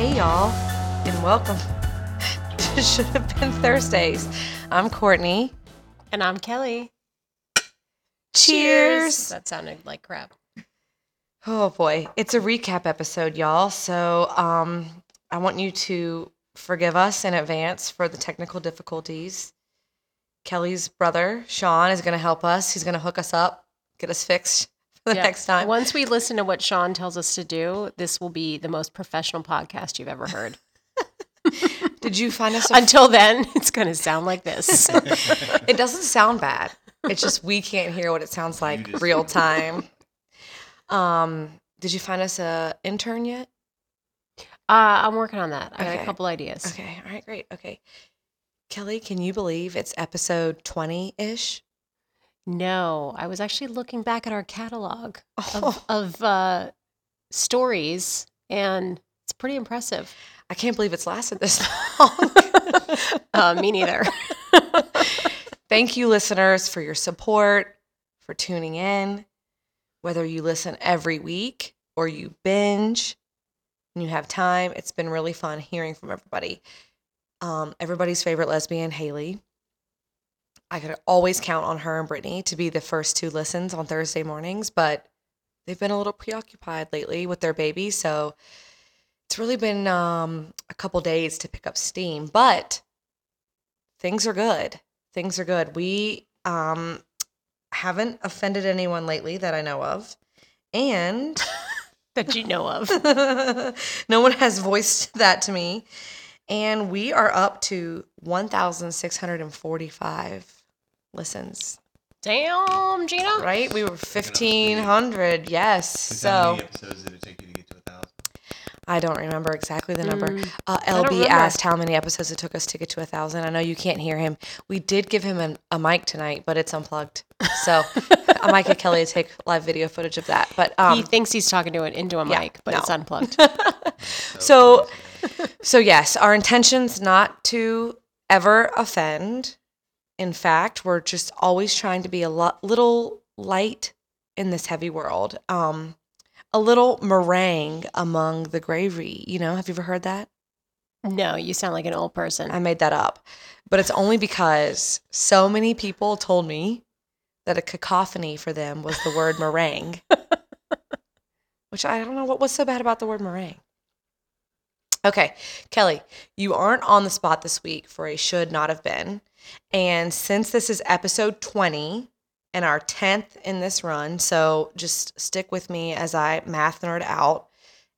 Hey, y'all, and welcome to Should Have Been Thursdays. I'm Courtney. And I'm Kelly. Cheers. That sounded like crap. Oh boy, it's a recap episode, y'all. So, um, I want you to forgive us in advance for the technical difficulties. Kelly's brother, Sean, is going to help us. He's going to hook us up, get us fixed the Yeah. next time. Once we listen to what Sean tells us to do, this will be the most professional podcast you've ever heard. Did you find us? A Until then, it's going to sound like this. it doesn't sound bad. It's just we can't hear what it sounds like just- real time. Um, did you find us a intern yet? Uh, I'm working on that. I got a couple ideas. Okay, all right, great. Okay. Kelly, can you believe it's episode 20 ish? No, I was actually looking back at our catalog of, of uh, stories, and it's pretty impressive. I can't believe it's lasted this long. Uh, me neither. Thank you, listeners, for your support, for tuning in. Whether you listen every week or you binge and you have time, it's been really fun hearing from everybody. Um, everybody's favorite lesbian, Haley. I could always count on her and Brittany to be the first two listens on Thursday mornings, but they've been a little preoccupied lately with their baby. So it's really been um, a couple days to pick up steam, but things are good things are good. We um haven't offended anyone lately that I know of. And that you know of. no one has voiced that to me. And we are up to 1,645 listens, Damn, Gina. right? We were 1,500, yes. Like, how So many episodes did it take you to get to a thousand? I don't remember exactly the number. Mm, Uh, don't LB remember. asked how many episodes it took us to get to a thousand. I know you can't hear him. We did give him an, a mic tonight, but it's unplugged. So I might get Kelly to take live video footage of that. But um, he thinks he's talking to it into a yeah, mic, but no. it's unplugged. So, so yes, our intention's not to ever offend. In fact, we're just always trying to be a lot, little light in this heavy world. Um, a little meringue among the gravy. You know, have you ever heard that? no, you sound like an old person. I made that up, but it's only because so many people told me that a cacophony for them was the word meringue, which I don't know what was so bad about the word meringue. Okay, Kelly, you aren't on the spot this week for a should not have been. And since this is episode 20 and our 10th in this run, so just stick with me as I math nerd out.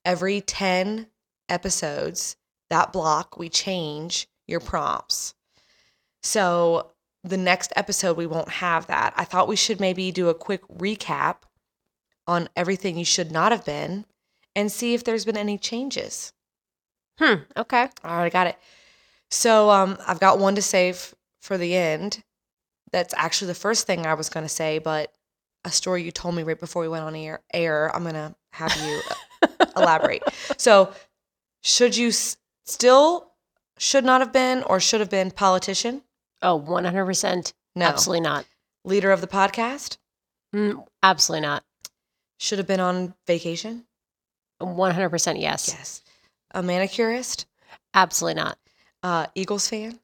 Every 10 episodes, that block, we change your prompts. So the next episode, we won't have that. I thought we should maybe do a quick recap on everything you should not have been and see if there's been any changes. Hmm. Okay. All right, I got it. So um, I've got one to save for the end. That's actually the first thing I was going to say, but a story you told me right before we went on air. air I'm going to have you elaborate. So, should you s- still should not have been or should have been politician? Oh, 100%. No. Absolutely not. Leader of the podcast? Mm, absolutely not. Should have been on vacation? 100% yes. Yes. A manicurist? Absolutely not. Uh, Eagles fan?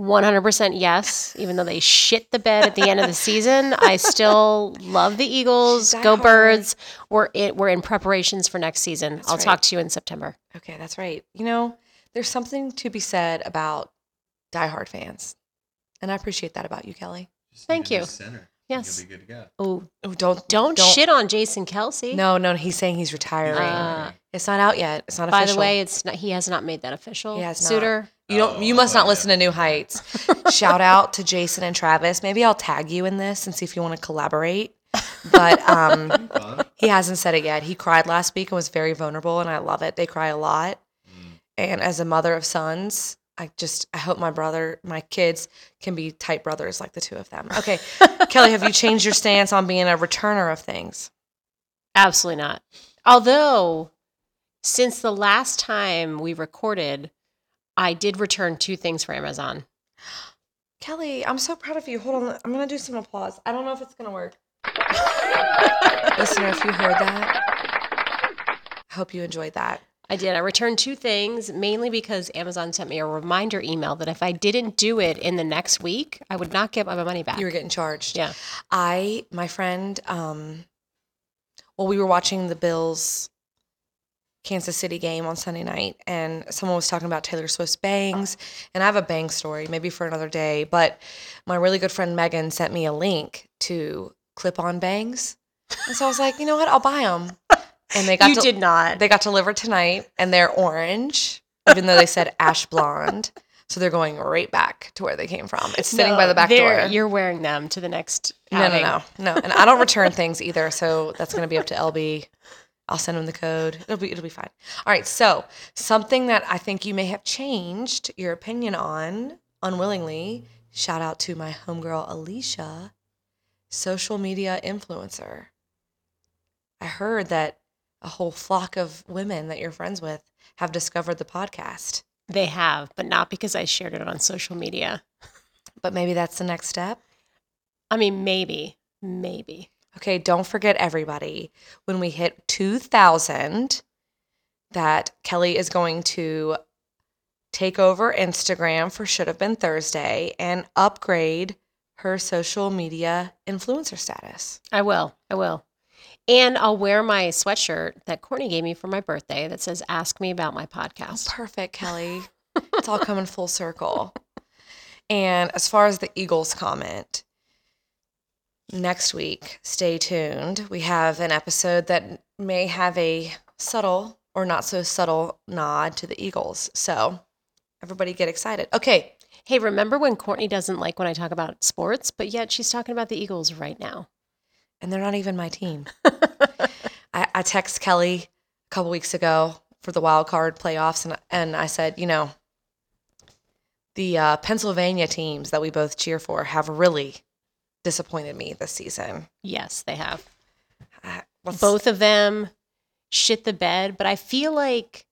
100% yes. Even though they shit the bed at the end of the season, I still love the Eagles. Go diehard. Birds. We're in, we're in preparations for next season. That's I'll right. talk to you in September. Okay, that's right. You know, there's something to be said about diehard fans. And I appreciate that about you, Kelly. Just Thank you. Center. Yes. You'll be good to go. Oh, Oh, don't don't, shit on Jason Kelce. No, no, he's saying he's retiring. Uh, it's not out yet. It's not official. By official. the way, it's not, he has not made that official. He has not. Suitor. you don't. Oh, You must not listen to New Heights. Shout out to Jason and Travis. Maybe I'll tag you in this and see if you want to collaborate. But um, he hasn't said it yet. He cried last week and was very vulnerable, and I love it. They cry a lot. Mm. And as a mother of sons, I just I hope my brother, my kids can be tight brothers like the two of them. Okay, Kelly, have you changed your stance on being a returner of things? Absolutely not. Although, since the last time we recorded, I did return two things for Amazon. Kelly, I'm so proud of you. Hold on, I'm gonna do some applause. I don't know if it's gonna work. Listener, if you heard that, I hope you enjoyed that. I did. I returned two things, mainly because Amazon sent me a reminder email that if I didn't do it in the next week, I would not get my money back. You were getting charged. yeah. I, my friend, um, well, we were watching the Bills Kansas City game on Sunday night, and someone was talking about Taylor Swift's bangs. And I have a bang story, maybe for another day. But my really good friend Megan sent me a link to clip on bangs. And so I was like, you know what? I'll buy them. And they got You to, did not. they got delivered tonight, and they're orange, even though they said ash blonde. So they're going right back to where they came from. It's sitting by the back door. You're wearing them to the next No, no, no, no. And I don't return things either, so that's going to be up to LB. I'll send them the code. It'll be it'll be fine. All right. So something that I think you may have changed your opinion on unwillingly. Shout out to my homegirl Alicia, social media influencer. I heard that a whole flock of women that you're friends with have discovered the podcast. They have, but not because I shared it on social media. But maybe that's the next step. I mean, maybe, maybe. Okay, don't forget everybody. When we hit 2000, that Kelly is going to take over Instagram for Should Have Been Thursday and upgrade her social media influencer status. I will. I will. And I'll wear my sweatshirt that Courtney gave me for my birthday that says, Ask me about my Oh, podcast. perfect, Kelly. it's all coming full circle. And as far as the Eagles comment, next week, stay tuned. We have an episode that may have a subtle or not so subtle nod to the Eagles. So everybody get excited. Okay. Hey, remember when Courtney doesn't like when I talk about sports, but yet she's talking about the Eagles right now? And they're not even my team. I, I text Kelly a couple weeks ago for the wild card playoffs, and and I said, you know, the uh, Pennsylvania teams that we both cheer for have really disappointed me this season. Yes, they have. Uh, Both of them shit the bed, but I feel like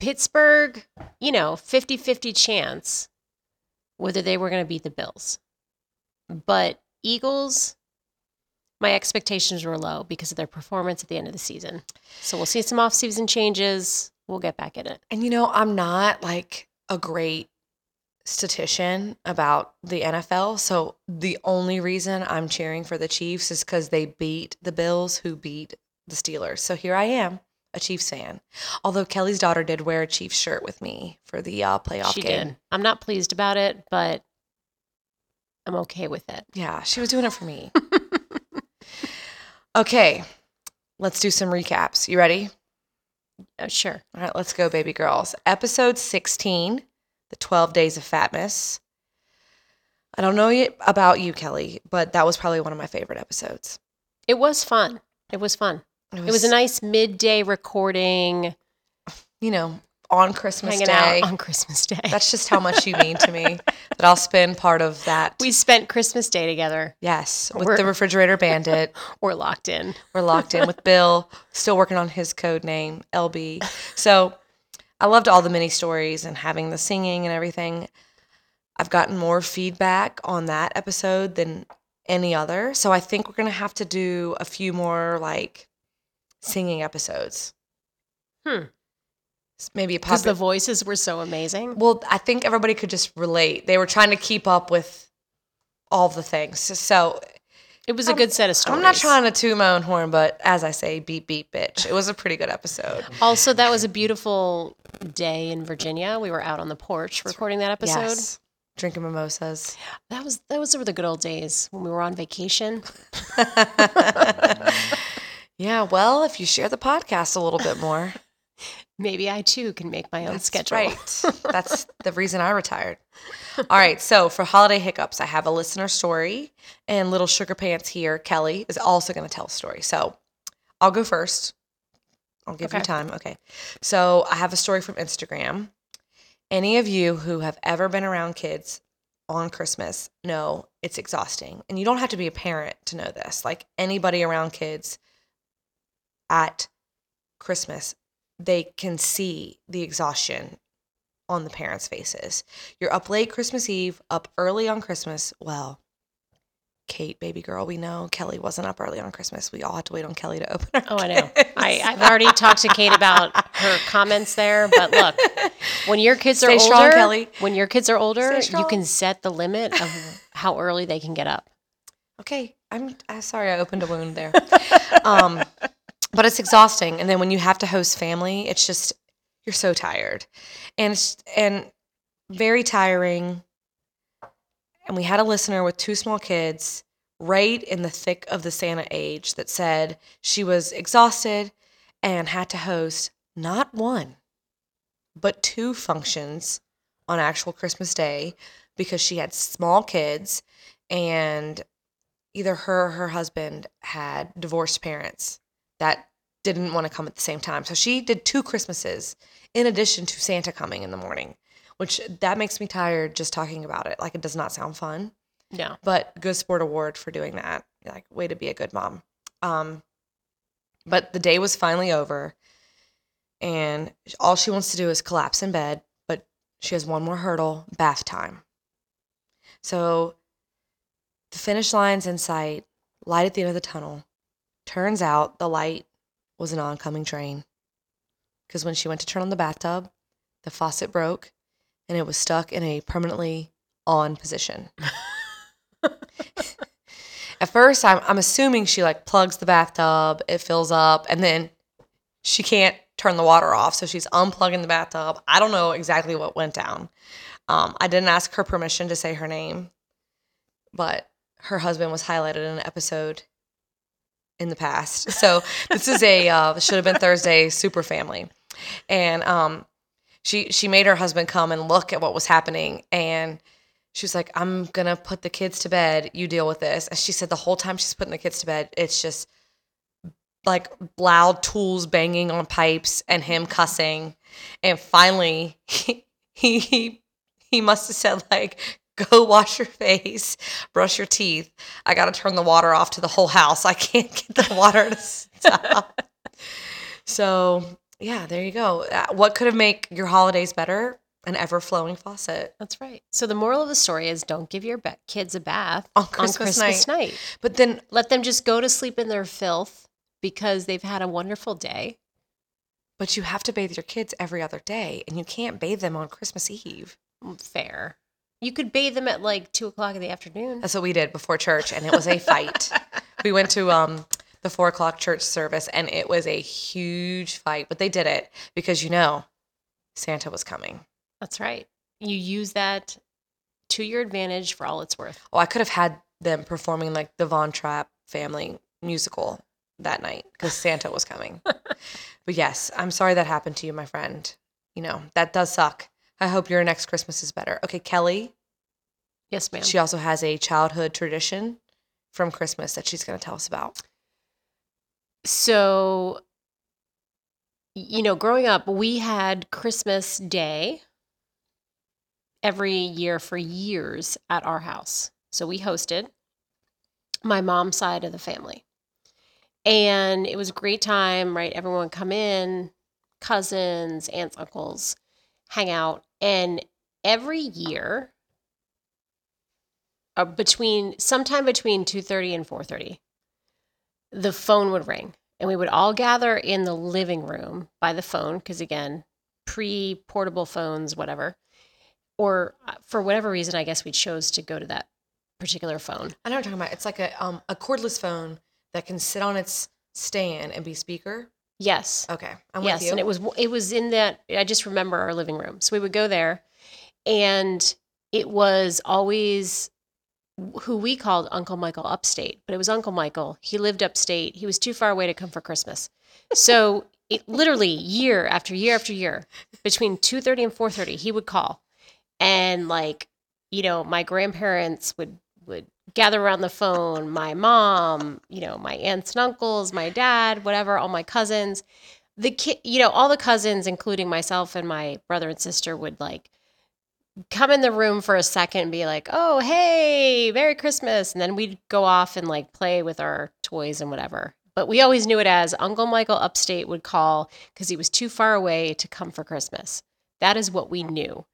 Pittsburgh, you know, 50 50 chance whether they were going to beat the Bills. But Eagles, my expectations were low because of their performance at the end of the season. So we'll see some off-season changes. We'll get back in it. And you know, I'm not like a great statistician about the NFL. So the only reason I'm cheering for the Chiefs is because they beat the Bills, who beat the Steelers. So here I am, a Chiefs fan. Although Kelly's daughter did wear a Chiefs shirt with me for the uh, playoff she game. did. I'm not pleased about it, but I'm okay with it. Yeah, she was doing it for me. okay, let's do some recaps. You ready? Uh, sure. All right, let's go, baby girls. Episode 16, The 12 Days of Fatness. I don't know about you, Kelly, but that was probably one of my favorite episodes. It was fun. It was fun. It was a nice midday recording, you know, on Christmas hanging Day. out on Christmas Day. That's just how much you mean to me that I'll spend part of that. we spent Christmas Day together. yes, with We're- the refrigerator bandit. We're locked in. We're locked in with Bill, still working on his code name, LB. So I loved all the mini stories and having the singing and everything. I've gotten more feedback on that episode than any other. So I think we're going to have to do a few more like singing episodes. Hmm. Maybe a Because the voices were so amazing. well, I think everybody could just relate. They were trying to keep up with all the things. So It was a good set of stories. I'm not trying to toot my own horn, but as I say, beep beep bitch. It was a pretty good episode. Also, that was a beautiful day in Virginia. We were out on the porch recording that episode. Yes. Drinking mimosas. That was that was over the good old days when we were on vacation. yeah, well, if you share the podcast a little bit more, Maybe I too can make my own that's schedule. right. That's the reason I retired. All right, so for holiday hiccups, I have a listener story, and little sugar pants here, Kelly is also going to tell a story. So I'll go first. I'll give you time. Okay. So I have a story from Instagram. Any of you who have ever been around kids on Christmas know it's exhausting. And you don't have to be a parent to know this. Like anybody around kids at Christmas, they can see the exhaustion on the parents' faces. You're up late Christmas Eve, up early on Christmas. Well, Kate, baby girl, we know Kelly wasn't up early on Christmas. We all had to wait on Kelly to open Oh, I know. I, I've already talked to Kate about her comments there, but look, when your kids are Stay older, Kelly. when your kids are older, you can set the limit of how early they can get up. Okay, I'm, I'm sorry I opened a wound there. um, but it's exhausting, and then when you have to host family, it's just you're so tired, and it's and very tiring. And we had a listener with two small kids, right in the thick of the Santa age, that said she was exhausted and had to host not one, but two functions on actual Christmas Day because she had small kids and either her or her husband had divorced parents that didn't want to come at the same time. So she did two Christmases in addition to Santa coming in the morning, which that makes me tired just talking about it. Like it does not sound fun, No. but good sport award for doing that. Like way to be a good mom. Um but the day was finally over and all she wants to do is collapse in bed, but she has one more hurdle, bath time. So the finish line's in sight, light at the end of the tunnel. Turns out the light was an oncoming train. Because when she went to turn on the bathtub, the faucet broke and it was stuck in a permanently on position. At first, I'm, I'm assuming she like plugs the bathtub, it fills up, and then she can't turn the water off. So she's unplugging the bathtub. I don't know exactly what went down. Um, I didn't ask her permission to say her name, but her husband was highlighted in an episode in the past. So this is a uh, should have been Thursday super family, and um, she she made her husband come and look at what was happening, and she was like, "I'm gonna put the kids to bed. You deal with this." And she said the whole time she's putting the kids to bed, it's just like loud tools banging on pipes and him cussing, and finally he he he must have said like go wash your face brush your teeth i gotta turn the water off to the whole house i can't get the water to stop so yeah there you go Uh, what could have made your holidays better an ever-flowing faucet That's right. So the moral of the story is don't give your kids a bath On Christmas night. but then Let them just go to sleep in their filth because they've had a wonderful day. but you have to bathe your kids every other day and you can't bathe them on christmas eve Mm, Fair. You could bathe them at like two o'clock in the afternoon. That's what we did before church, and it was a fight. we went to um, the four o'clock church service, and it was a huge fight. But they did it because you know Santa was coming. That's right. You use that to your advantage for all it's worth. Oh, I could have had them performing like the Von Trapp family musical that night because Santa was coming. but yes, I'm sorry that happened to you, my friend. You know that does suck. I hope your next Christmas is better. Okay, Kelly. Yes, ma'am. She also has a childhood tradition from Christmas that she's going to tell us about. So, you know, growing up, we had Christmas Day every year for years at our house. So we hosted my mom's side of the family. And it was a great time, right? Everyone come in, cousins, aunts, uncles, hang out. And every year, uh, between sometime between 2.30 and 4.30 the phone would ring and we would all gather in the living room by the phone because again pre portable phones whatever or uh, for whatever reason i guess we chose to go to that particular phone I know what you're talking about. It's like a um a cordless phone that can sit on its stand and be speaker. Yes. Okay, I'm yes with you. and it was it was in that i just remember our living room. So we would go there and it was always who we called uncle michael upstate but it was uncle michael. He lived upstate. He was too far away to come for christmas. So it literally year after year after year between 2.30 and 4.30 he would call. And like you know my grandparents would would gather around the phone my mom you know my aunts and uncles my dad whatever all my cousins. The kid you know all the cousins including myself and my brother and sister would like come in the room for a second and be like oh hey merry christmas. And then we'd go off and like play with our toys and whatever. But we always knew it as uncle michael upstate would call because he was too far away to come for christmas. That is what we knew.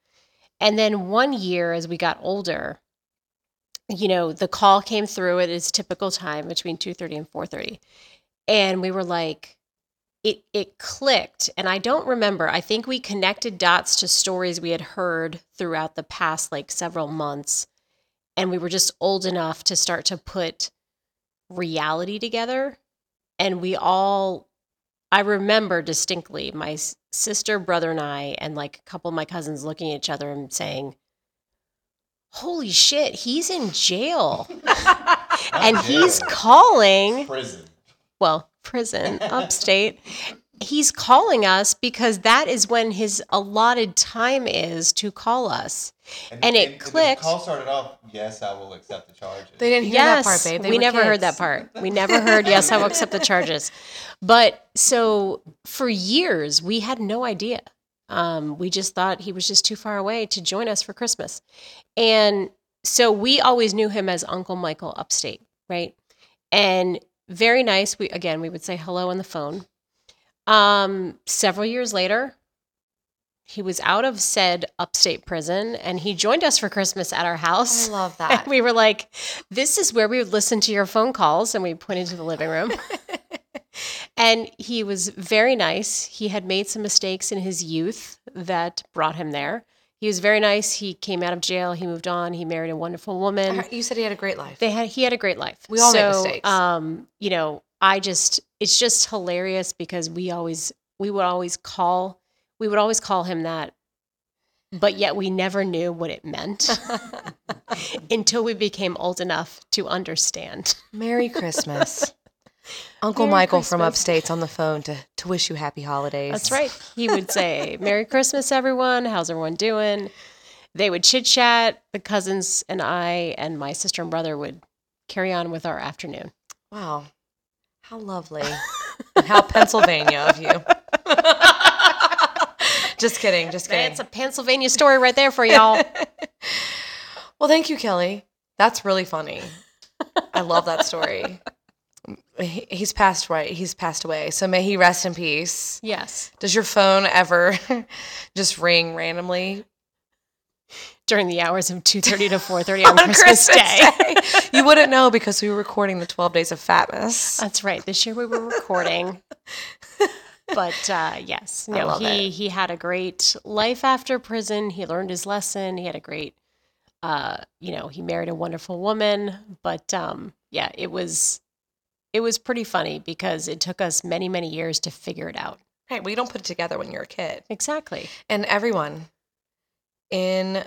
And then one year as we got older you know, the call came through at its typical time between 2:30 and 4:30. And we were like it it clicked and I don't remember. I think we connected dots to stories we had heard throughout the past like several months and we were just old enough to start to put reality together and we all I remember distinctly my sister, brother, and I, and like a couple of my cousins looking at each other and saying, Holy shit, he's in jail. and he's calling, prison. well, prison, upstate. He's calling us because that is when his allotted time is to call us. And it the clicked. call started off. Yes, I will accept the charges. They didn't hear yes, that part, babe. They we were never heard that part. We never heard, yes, I will accept the charges. But so for years, we had no idea. Um, we just thought he was just too far away to join us for Christmas. And so we always knew him as Uncle Michael upstate, right? And very nice. We again, we would say hello on the phone. Um, several years later, he was out of said upstate prison and he joined us for Christmas at our house. I love And that. we were like, this is where we would listen to your phone calls. And we pointed to the living room. and he was very nice. He had made some mistakes in his youth that brought him there. He was very nice. He came out of jail. He moved on. He married a wonderful woman. you said he had a great life. They had he had a great life. We all make mistakes. Um, you know, I just it's just hilarious because we always we would always call we would always call him that, but yet we never knew what it meant until we became old enough to understand. Merry Christmas. Uncle Merry Michael from upstate's on the phone to, to wish you happy holidays. That's right. He would say, "Merry Christmas, everyone. How's everyone doing?" They would chit chat. The cousins and I and my sister and brother would carry on with our afternoon. Wow. How lovely. how Pennsylvania of you. just kidding. Just kidding. It's a Pennsylvania story right there for y'all. well, thank you, Kelly. That's really funny. I love that story. He, he's passed right. He's passed away. So may he rest in peace. yes. Does your phone ever just ring randomly during the hours of 2.30 to 4.30 on, christmas, day. you wouldn't know because we were recording the 12 days of fatness. that's right this year we were recording but uh, yes no he it. he had a great life after prison he learned his lesson he had a great uh, you know he married a wonderful woman but um, yeah it was it was pretty funny because it took us many many years to figure it out Right. Well, you don't put it together when you're a kid. exactly And everyone, in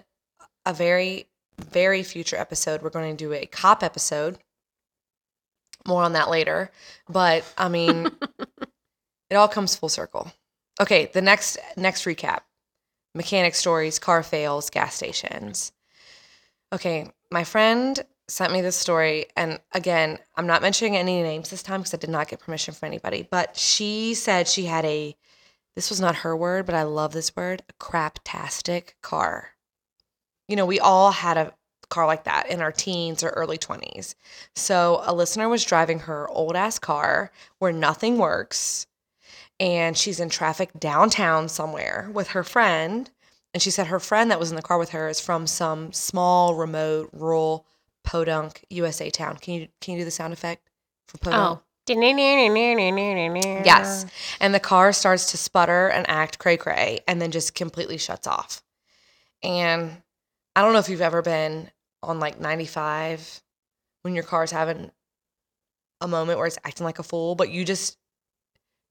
a very, very future episode, we're going to do a cop episode. More on that later. But I mean, it all comes full circle. Okay, the next next recap. Mechanic stories, car fails, gas stations. Okay, my friend sent me this story and again, I'm not mentioning any names this time because I did not get permission from anybody, but she said she had a this was not her word, but I love this word, a craptastic car. You know, we all had a car like that in our teens or early 20s. So a listener was driving her old ass car where nothing works and she's in traffic downtown somewhere with her friend. And she said her friend that was in the car with her is from some small, remote, rural podunk USA town. Can you can you do the sound effect for podunk? oh yes Yes. And the car starts to sputter and act cray cray and then just completely shuts off. And I don't know if you've ever been on like 95 when your car's having a moment where it's acting like a fool, but you just,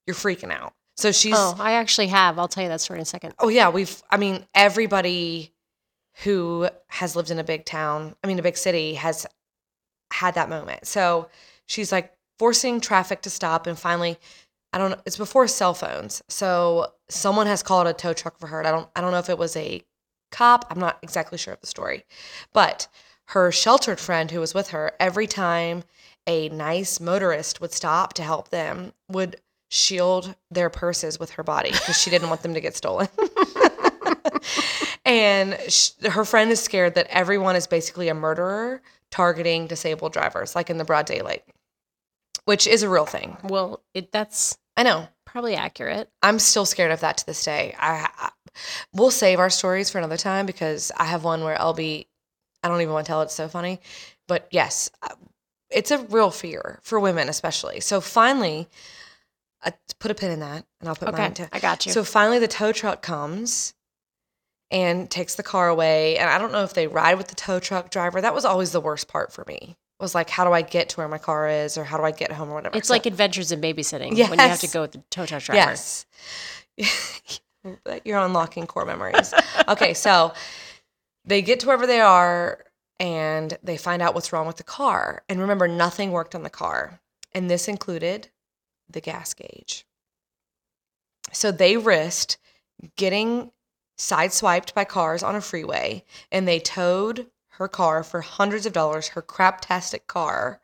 you're freaking out. So she's, oh i actually have i'll tell you that story in a second oh yeah, we've, I mean, everybody who has lived in a big town, I mean, a big city has had that moment. So she's like forcing traffic to stop and finally I don't know it's before cell phones. So someone has called a tow truck for her. And I don't I don't know if it was a cop. I'm not exactly sure of the story. But her sheltered friend who was with her every time a nice motorist would stop to help them would shield their purses with her body because she didn't want them to get stolen. and sh- her friend is scared that everyone is basically a murderer targeting disabled drivers, like in the broad daylight, which is a real thing. well it that's I know. probably accurate I'm still scared of that to this day. I, I we'll save our stories for another time because I have one where I'll be. I don't even want to tell it. It's so funny. but yes, uh, it's a real fear for women, especially. So finally, I put a pin in that, and I'll put Okay, mine too. I got you. So finally, the tow truck comes and takes the car away. And I don't know if they ride with the tow truck driver. That was always the worst part for me. Was like, how do I get to where my car is, or how do I get home, or whatever. it's So- like adventures in babysitting when you have to go with the tow truck driver. Yes. You're unlocking core memories. okay, so they get to wherever they are and they find out what's wrong with the car. And remember, nothing worked on the car. And this included the gas gauge. So they risked getting sideswiped by cars on a freeway and they towed her car for hundreds of dollars, her craptastic car,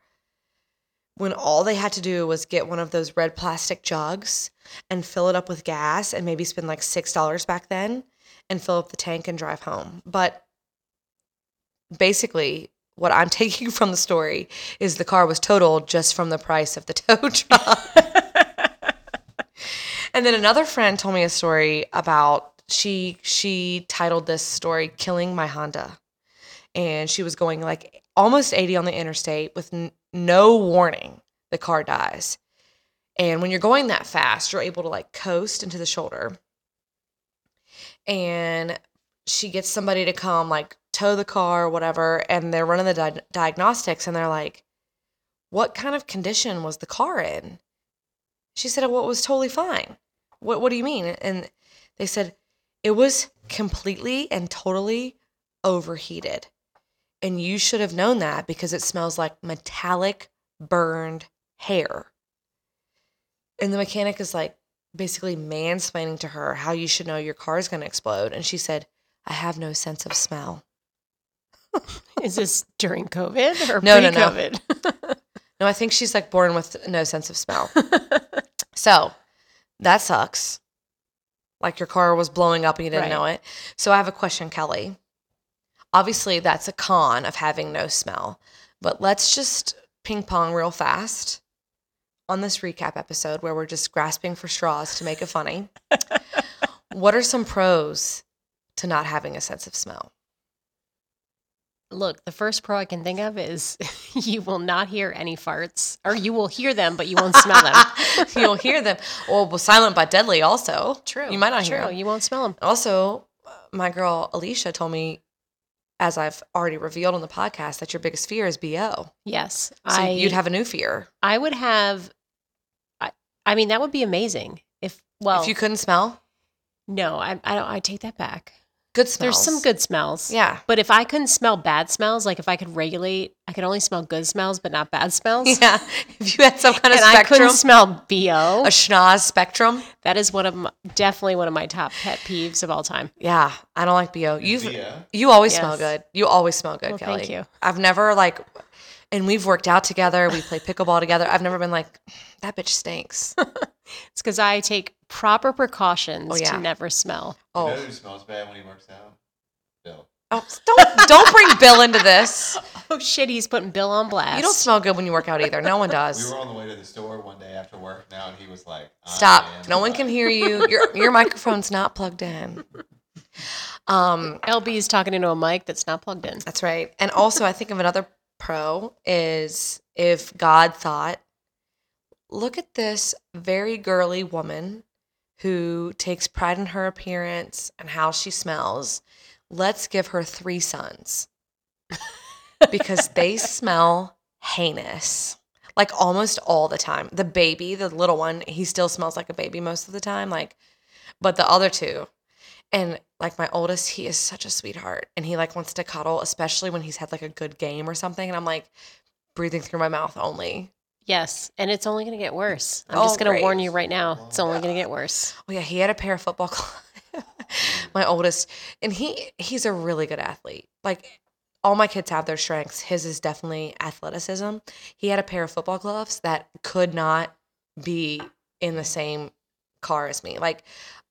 when all they had to do was get one of those red plastic jugs and fill it up with gas and maybe spend like $6 back then and fill up the tank and drive home. But basically, what I'm taking from the story is the car was totaled just from the price of the tow truck. and then another friend told me a story about she she titled this story "Killing My Honda," and she was going like almost 80 on the interstate with n- no warning. The car dies, and when you're going that fast, you're able to like coast into the shoulder. And she gets somebody to come like tow the car or whatever, and they're running the di- diagnostics, and they're like, "What kind of condition was the car in?" She said, "Well, it was totally fine." What What do you mean? And they said it was completely and totally overheated, and you should have known that because it smells like metallic burned hair. And the mechanic is like basically mansplaining to her how you should know your car is going to explode, and she said, "I have no sense of smell." Is this during COVID or No, no, no. pre-COVID? No, I think she's like born with no sense of smell. so that sucks. Like your car was blowing up and you didn't Right. know it. So I have a question, Kelly. Obviously, that's a con of having no smell, but let's just ping pong real fast on this recap episode where we're just grasping for straws to make it funny. what are some pros to not having a sense of smell? Look, the first pro I can think of is you will not hear any farts, or you will hear them, but you won't smell them. You'll hear them. Well, well, silent but deadly. Also, True. You might not True. hear them. You won't smell them. Also, uh, my girl Alicia told me, as I've already revealed on the podcast, that your biggest fear is bo. Yes, So I. you'd have a new fear I would have. I, I mean, that would be amazing if. Well, if you couldn't smell. no, I. I don't. I take that back. Good smells. There's some good smells. Yeah. But if I couldn't smell bad smells, like if I could regulate, I could only smell good smells, but not bad smells. Yeah. If you had some kind of and I couldn't smell bo. a schnoz spectrum. That is one of my, definitely one of my top pet peeves of all time. Yeah, I don't like bo. You've Via. you always smell good. You always smell good, Well, Kelly. thank you. I've never like, and we've worked out together. We play pickleball together. I've never been like, that bitch stinks. It's because I take proper precautions Oh, yeah. to never smell. You know Oh, who smells bad when he works out? Bill. oh, don't don't bring Bill into this. Oh shit, he's putting Bill on blast. You don't smell good when you work out either. No one does. We were on the way to the store one day after work now, and he was like, Stop. No one can hear you. Your your microphone's not plugged in. Um, LB is talking into a mic that's not plugged in. that's right. And also, I think of another pro is if God thought, look at this very girly woman who takes pride in her appearance and how she smells. Let's give her three sons because they smell heinous. Like almost all the time. The baby, the little one, he still smells like a baby most of the time. Like, but the other two, and like my oldest, he is such a sweetheart, and he like wants to cuddle, especially when he's had like a good game or something. And I'm like breathing through my mouth only. Yes, and it's only going to get worse. I'm Oh, just going to warn you right now. It's only going to get worse. Oh yeah, he had a pair of football gloves. my oldest, and he he's a really good athlete. Like all my kids have their strengths. His is definitely athleticism. He had a pair of football gloves that could not be in the same car as me. Like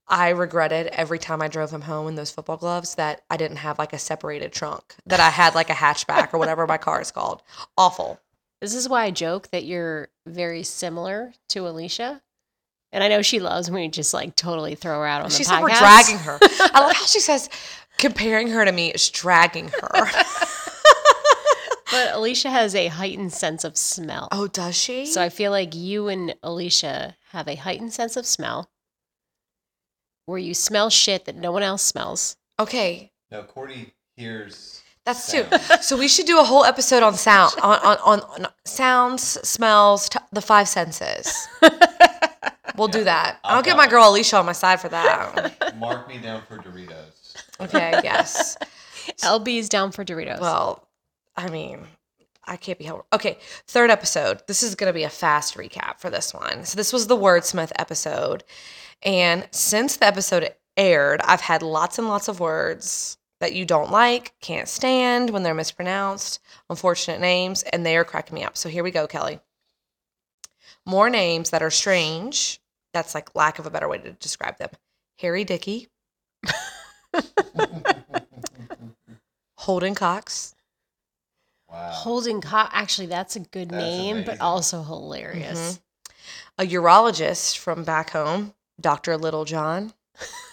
I regretted every time I drove him home in those football gloves that I didn't have like a separated trunk, that I had like a hatchback or whatever my car is called. Awful. This is why I joke that you're very similar to Alicia. And I know she loves when we just like totally throw her out on the She podcast. said we're dragging her. I love how she says comparing her to me is dragging her. But Alicia has a heightened sense of smell. Oh, does she? So I feel like you and Alicia have a heightened sense of smell where you smell shit that no one else smells. okay, No, Cordy hears. That's two. So we should do a whole episode on sound, on on, on, on sounds, smells, t- the five senses. We'll do that. I'll I'll get my girl Alicia on my side for that. Mark me down for Doritos. Okay, yes. LB is down for Doritos. Well, I mean, I can't be held. Okay, third episode. This is going to be a fast recap for this one. So, this was the wordsmith episode. And since the episode aired, I've had lots and lots of words that you don't like, can't stand when they're mispronounced, unfortunate names, and they are cracking me up. So, here we go, Kelly. More names that are strange. That's like lack of a better way to describe them. Harry Dickey, Holden Cox. Wow. Holding Co Actually, that's a good That's name, but also hilarious. Mm-hmm. a urologist from back home, Dr. Little John.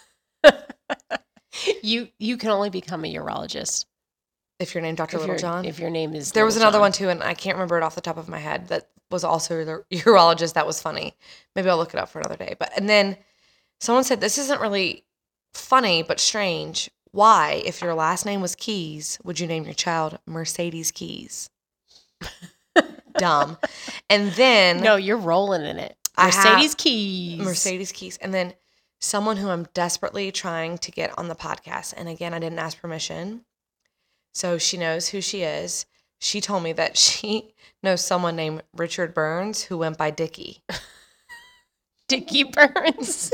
You you can only become a urologist If you're named Dr. if, Little John. if your name is. there was another John. one too, and I can't remember it off the top of my head that was also the urologist that was funny. Maybe I'll look it up for another day. But and then someone said this isn't really funny but strange. Why, if your last name was Keys, would you name your child Mercedes Keys? Dumb. And then No, you're rolling in it. I have- Mercedes Keys. Mercedes Keys. And then someone who I'm desperately trying to get on the podcast. And again, I didn't ask permission. So she knows who she is. She told me that she knows someone named Richard Burns who went by Dickie. Dickie Burns.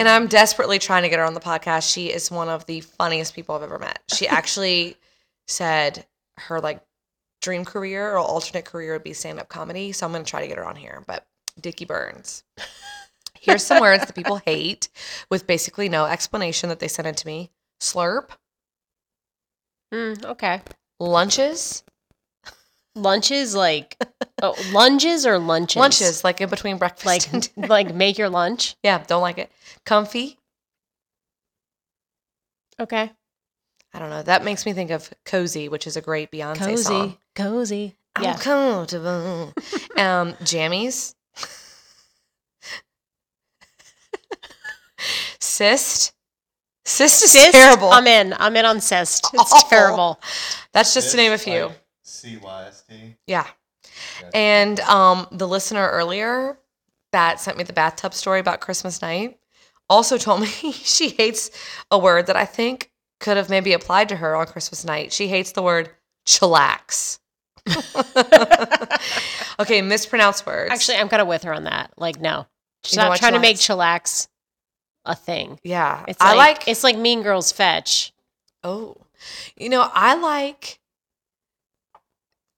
And I'm desperately trying to get her on the podcast. She is one of the funniest people I've ever met. She actually said her like dream career or alternate career would be stand up comedy. So I'm going to try to get her on here. But Dickie Burns. Here's some words that people hate with basically no explanation that they sent it to me. Slurp, Mm, okay. lunches, Lunches like oh, lunges or lunches. lunches, like in between breakfast like and dinner. like make your lunch. yeah, don't like it. Comfy, Okay. I don't know. That makes me think of cozy, which is a great Beyonce Cozy. song. Cozy. I'm Yeah. comfortable. um, jammies. Cyst. Cyst is Cyst? terrible. I'm in. I'm in on cyst. It's Awful. terrible. That's just to name a few. C Y S T. yeah. And um, the listener earlier that sent me the bathtub story about Christmas night also told me she hates a word that I think could have maybe applied to her on Christmas night. She hates the word chillax. okay, mispronounced words. Actually, I'm kind of with her on that. Like, no, she's You know not what trying to make chillax- chillax a thing. yeah, It's I like, like. it's like Mean Girls fetch. oh, you know, I like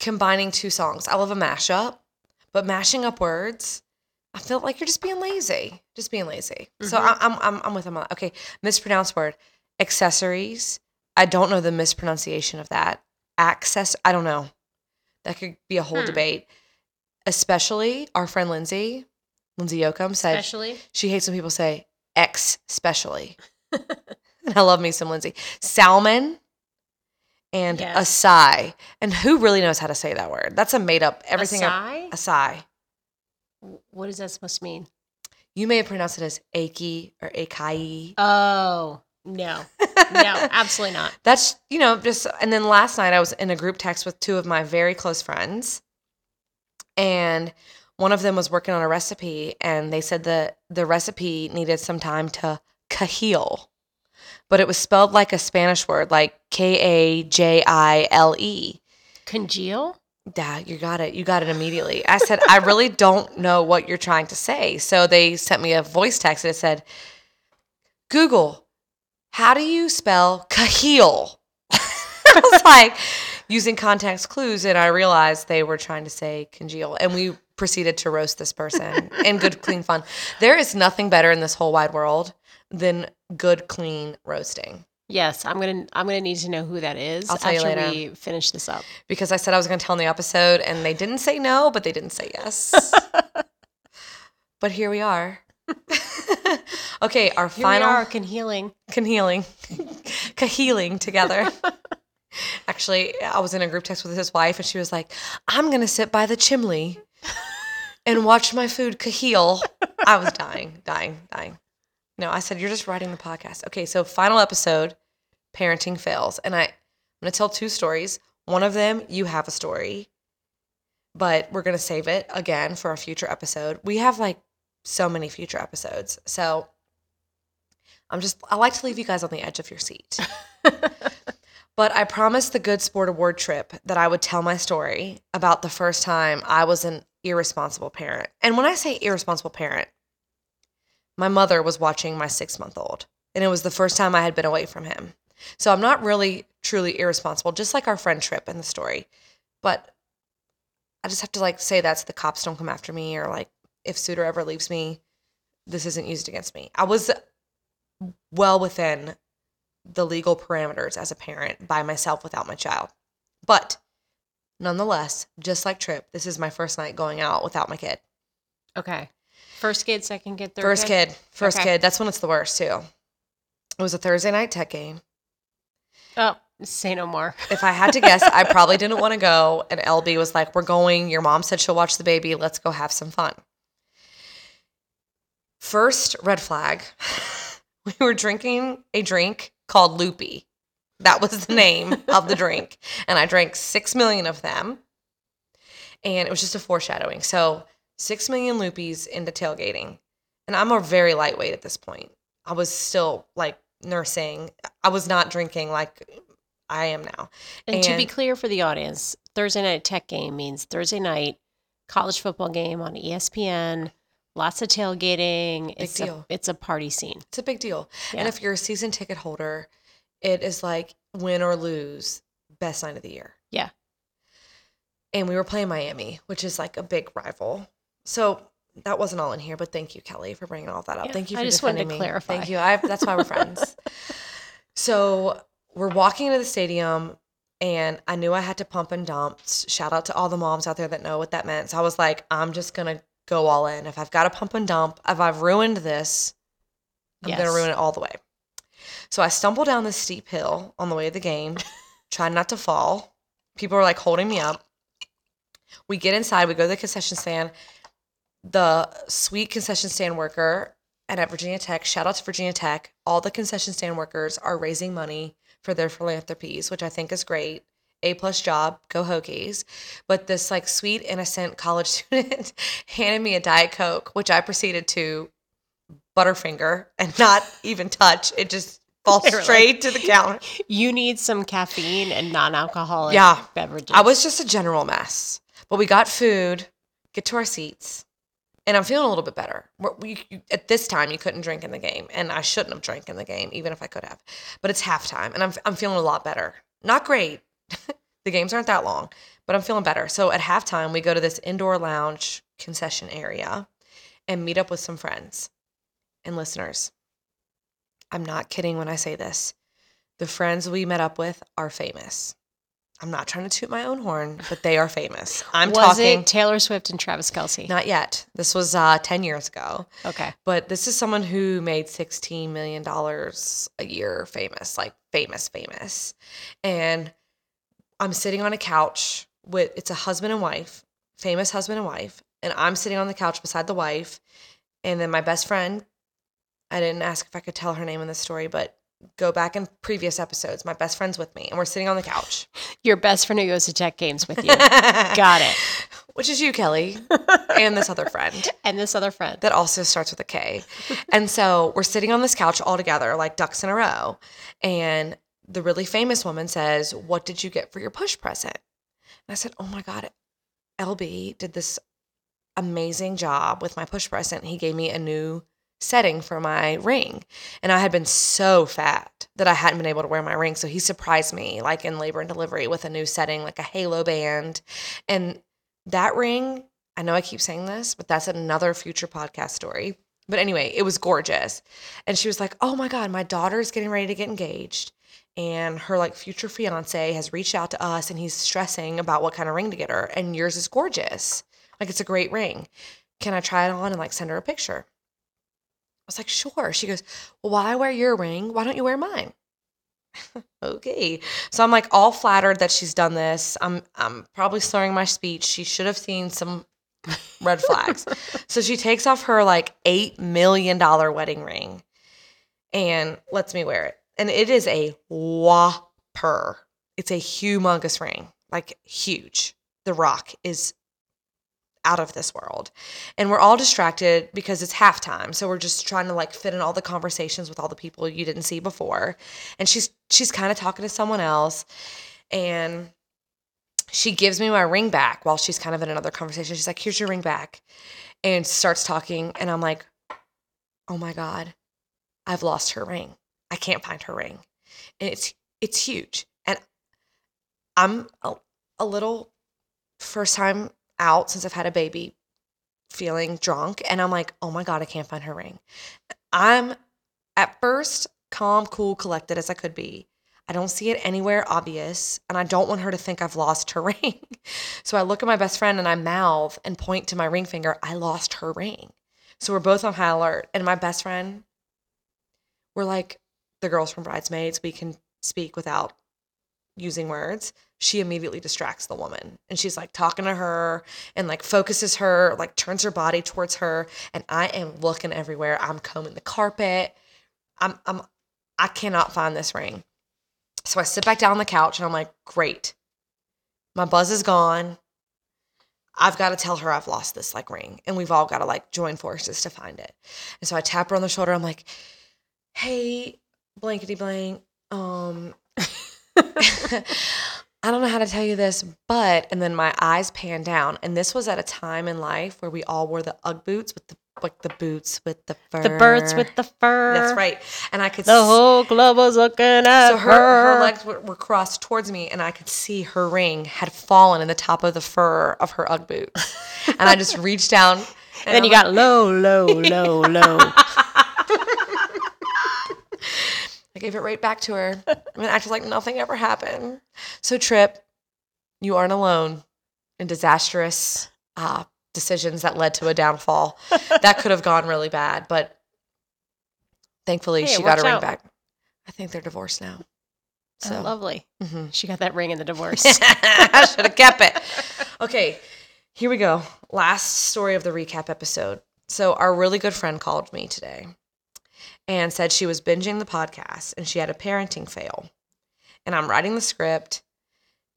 combining two songs. I love a mashup, but mashing up words, I feel like you're just being lazy. Just being lazy. So Mhm. I, I'm I'm I'm with them. Okay, mispronounced word. Accessories. I don't know the mispronunciation of that. Access. I don't know. That could be a whole Hmm. debate. Especially our friend Lindsay, Lindsay Yoakum said Especially. she hates when people say X specially. I love me some Lindsay. Salmon and Yes. acai. And who really knows how to say that word? That's a made up everything. Acai? Acai. What is that supposed to mean? You may have pronounced it as achy or acai. Oh, no. No, absolutely not. That's, you know, just, and then last night I was in a group text with two of my very close friends. And one of them was working on a recipe and they said that the recipe needed some time to cajile. But it was spelled like a Spanish word, like K A J I L E. Congeal? Dad, you got it. You got it immediately. I said, I really don't know what you're trying to say. So they sent me a voice text and it said, Google, how do you spell cajile? I was like, using context clues, and I realized they were trying to say congeal. And we proceeded to roast this person in good, clean fun. There is nothing better in this whole wide world than good, clean roasting. Yes, I'm gonna. I'm gonna need to know who that is I'll tell you later. we finish this up. because I said I was to tell in the episode, and they didn't say no, but they didn't say yes. but here we are. okay, our Here final we are, congealing. conhealing, cahealing together. Actually, I was in a group text with his wife, and she was like, "I'm gonna sit by the chimney and watch my food kaheel." I was dying, dying, dying. No, I said, "You're just writing the podcast." Okay, so final episode, parenting fails, and I, I'm gonna tell two stories. One of them, you have a story, but we're gonna save it again for a future episode. We have like so many future episodes, so I'm just I like to leave you guys on the edge of your seat. But I promised the Good Sport Award trip that I would tell my story about the first time I was an irresponsible parent. And when I say irresponsible parent, my mother was watching my six month old, and it was the first time I had been away from him. So I'm not really truly irresponsible, just like our friend Trip in the story. But I just have to like say that so the cops don't come after me, or like if Suter ever leaves me, this isn't used against me. I was well within the legal parameters as a parent by myself without my child. But nonetheless, just like Trip, this is my first night going out without my kid. Okay. First kid, second kid, third First kid, first Okay. kid. That's when it's the worst too. It was a Thursday night tech game. Oh, say no more. If I had to guess, I probably didn't want to go. And LB was like, We're going. Your mom said she'll watch the baby. Let's go have some fun. First red flag we were drinking a drink called Loopy. That was the name of the drink. And I drank six million of them. And it was just a foreshadowing. So, six million Loopies into tailgating. And I'm a very lightweight at this point. I was still like nursing. I was not drinking like I am now. And, to be clear for the audience, Thursday night tech game means Thursday night college football game on ESPN. Lots of tailgating. it's deal. A, it's a party scene. It's a big deal. Yeah. And if you're a season ticket holder, it is like win or lose, best night of the year. Yeah. And we were playing Miami, which is like a big rival. So that wasn't all in here, but thank you, Kelly, for bringing all that up. Yeah, thank you For I just wanted to me. clarify. Thank you. I, that's why we're friends. So we're walking into the stadium, and I knew I had to pump and dump. Shout out to all the moms out there that know what that meant. So I was like, I'm just gonna go all in. If I've got to pump and dump, if I've ruined this, I'm Yes. gonna ruin it all the way. So I stumble down this steep hill on the way to the game, trying not to fall. People are like holding me up. We get inside, we go to the concession stand. The sweet concession stand worker and at Virginia Tech, shout out to Virginia Tech, all the concession stand workers are raising money for their philanthropies, which I think is great. A plus job, go Hokies. But this like sweet, innocent college student handed me a Diet Coke, which I proceeded to butterfinger and not even touch. It just falls They were like- straight to the counter. You need some caffeine and non-alcoholic Yeah. beverages. I was just a general mess. But we got food, get to our seats, and I'm feeling a little bit better. We, you, at this time, you couldn't drink in the game, and I shouldn't have drank in the game, even if I could have. But it's halftime, and I'm, I'm feeling a lot better. Not great. the games aren't that long, but I'm feeling better. So at halftime, we go to this indoor lounge concession area and meet up with some friends and listeners. I'm not kidding when I say this. The friends we met up with are famous. I'm not trying to toot my own horn, but they are famous. I'm was talking it Taylor Swift and Travis Kelce? not yet. This was uh, 10 years ago. okay. But this is someone who made $16 million a year famous, like famous, famous. And I'm sitting on a couch with, it's a husband and wife, famous husband and wife. And I'm sitting on the couch beside the wife. And then my best friend, I didn't ask if I could tell her name in the story, but go back in previous episodes. My best friend's with me, and we're sitting on the couch. Your best friend who goes to tech games with you. Got it. Which is you, Kelly, and this other friend. And this other friend. that also starts with a K. and so we're sitting on this couch all together, like ducks in a row. And the really famous woman says, What did you get for your push present? And I said, Oh my God, LB did this amazing job with my push present. He gave me a new setting for my ring. And I had been so fat that I hadn't been able to wear my ring. So he surprised me, like in labor and delivery, with a new setting, like a halo band. And that ring, I know I keep saying this, but that's another future podcast story. But anyway, it was gorgeous. And she was like, Oh my God, my daughter's getting ready to get engaged. And her like future fiance has reached out to us and he's stressing about what kind of ring to get her. And yours is gorgeous. Like it's a great ring. Can I try it on and like send her a picture? I was like, sure. She goes, Well, while I wear your ring, why don't you wear mine? okay. So I'm like all flattered that she's done this. I'm I'm probably slurring my speech. She should have seen some red flags. so she takes off her like 8 million dollar wedding ring and lets me wear it. And it is a whopper. It's a humongous ring. Like huge. The rock is out of this world. And we're all distracted because it's halftime. So we're just trying to like fit in all the conversations with all the people you didn't see before. And she's she's kind of talking to someone else and she gives me my ring back while she's kind of in another conversation. She's like, "Here's your ring back." And starts talking and I'm like, "Oh my god. I've lost her ring. I can't find her ring." And it's it's huge. And I'm a, a little first time out since I've had a baby feeling drunk and I'm like, "Oh my god, I can't find her ring." I'm at first calm, cool, collected as I could be. I don't see it anywhere obvious and I don't want her to think I've lost her ring. so I look at my best friend and I mouth and point to my ring finger, "I lost her ring." So we're both on high alert and my best friend we're like the girls from Bridesmaids, we can speak without using words, she immediately distracts the woman. And she's like talking to her and like focuses her, like turns her body towards her. And I am looking everywhere. I'm combing the carpet. I'm, I'm, I cannot find this ring. So I sit back down on the couch and I'm like, great. My buzz is gone. I've got to tell her I've lost this like ring. And we've all got to like join forces to find it. And so I tap her on the shoulder. I'm like, hey, blankety blank. Um, I don't know how to tell you this, but and then my eyes pan down, and this was at a time in life where we all wore the UGG boots with the like the boots with the fur. The birds with the fur. That's right, and I could see The s- whole club was looking at so her her legs were, were crossed towards me, and I could see her ring had fallen in the top of the fur of her UGG boots, and I just reached down. And And then you I'm got low, low, low, low. I gave it right back to her and acted like nothing ever happened. So, Trip, you aren't alone in disastrous uh, decisions that led to a downfall. that could have gone really bad, but thankfully Hey, she got her ring back. I think they're divorced now. So So, lovely. mhm. She got that ring in the divorce. I should have kept it. Okay, here we go. Last story of the recap episode. So, our really good friend called me today and said she was binging the podcast and she had a parenting fail. And I'm writing the script,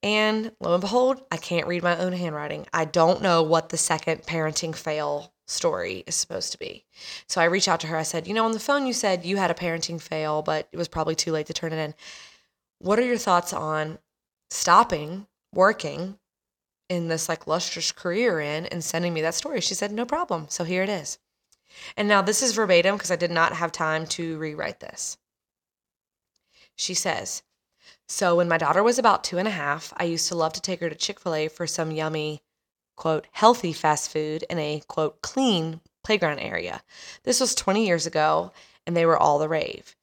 and lo and behold, I can't read my own handwriting. I don't know what the second parenting fail story is supposed to be. So I reached out to her. I said, You know, on the phone, you said you had a parenting fail, but it was probably too late to turn it in. What are your thoughts on stopping working in this like lustrous career in and sending me that story? She said, No problem. So here it is. And now this is verbatim because I did not have time to rewrite this. She says, So when my daughter was about two and a half, I used to love to take her to Chick fil A for some yummy, quote, healthy fast food in a, quote, clean playground area. This was 20 years ago, and they were all the rave.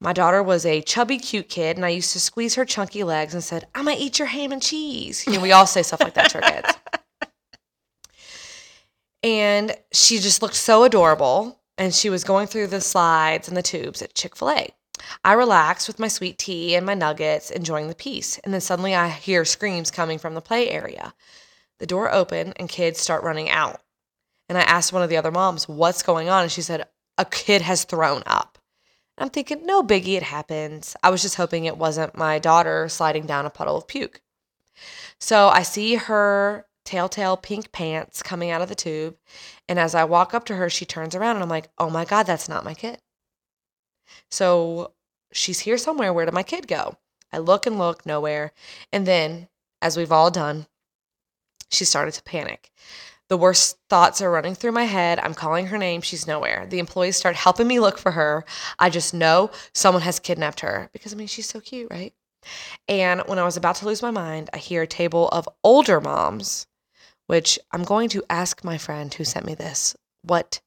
My daughter was a chubby, cute kid, and I used to squeeze her chunky legs and said, I'm gonna eat your ham and cheese. You know, we all say stuff like that to our kids. And she just looked so adorable. And she was going through the slides and the tubes at Chick fil A. I relaxed with my sweet tea and my nuggets, enjoying the peace. And then suddenly I hear screams coming from the play area. The door opened and kids start running out. And I asked one of the other moms, What's going on? And she said, A kid has thrown up. I'm thinking, No biggie, it happens. I was just hoping it wasn't my daughter sliding down a puddle of puke. So I see her telltale pink pants coming out of the tube. And as I walk up to her, she turns around and I'm like, oh my God, that's not my kid. So she's here somewhere. Where did my kid go? I look and look, nowhere. And then, as we've all done, she started to panic. The worst thoughts are running through my head. I'm calling her name. She's nowhere. The employees start helping me look for her. I just know someone has kidnapped her because, I mean, she's so cute, right? And when I was about to lose my mind, I hear a table of older moms, which I'm going to ask my friend who sent me this what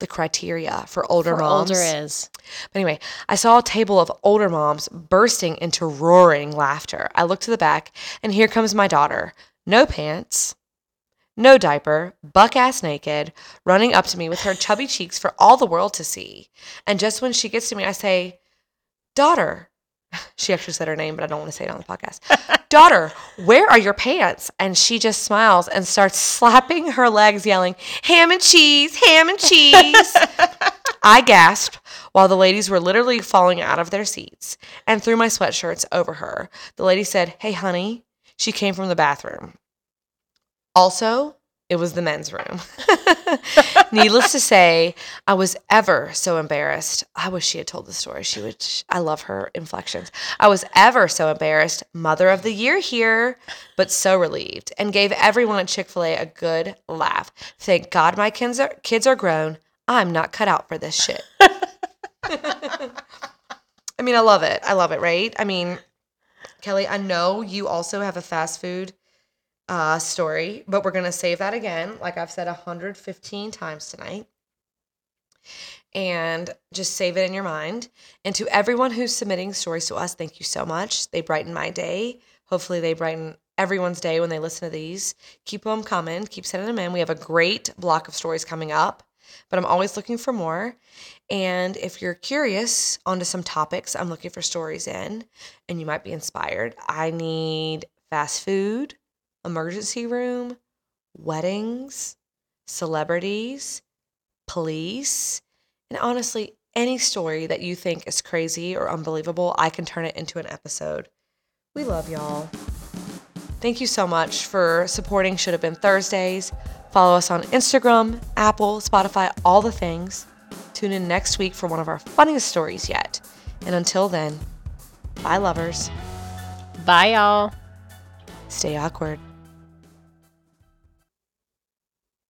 the criteria for older For moms older is. but anyway, I saw a table of older moms bursting into roaring laughter. I looked to the back, and here comes my daughter. No pants, no diaper, buck ass naked, running up to me with her chubby cheeks for all the world to see. And just when she gets to me, I say, Daughter, She actually said her name, but I don't want to say it on the podcast. Daughter, where are your pants? And she just smiles and starts slapping her legs, yelling, Ham and cheese, ham and cheese. I gasped while the ladies were literally falling out of their seats and threw my sweatshirts over her. The lady said, Hey, honey. She came from the bathroom. Also, it was the men's room. Needless to say, I was ever so embarrassed. I wish she had told the story. She would. I love her inflections. I was ever so embarrassed. Mother of the year here, but so relieved, and gave everyone at Chick Fil A a good laugh. Thank God my kids are kids are grown. I'm not cut out for this shit. I mean, I love it. I love it. Right? I mean, Kelly, I know you also have a fast food uh, story, but we're going to save that again, like I've said 115 times tonight. And just save it in your mind. And to everyone who's submitting stories to us, thank you so much. They brighten my day. Hopefully, they brighten everyone's day when they listen to these. Keep them coming, keep sending them in. We have a great block of stories coming up, but I'm always looking for more. And if you're curious onto some topics I'm looking for stories in, and you might be inspired, I need fast food, emergency room, weddings, celebrities, police, and honestly, any story that you think is crazy or unbelievable, I can turn it into an episode. We love y'all. Thank you so much for supporting Should Have Been Thursdays. Follow us on Instagram, Apple, Spotify, all the things. Tune in next week for one of our funniest stories yet. And until then, bye, lovers. Bye, y'all. Stay awkward.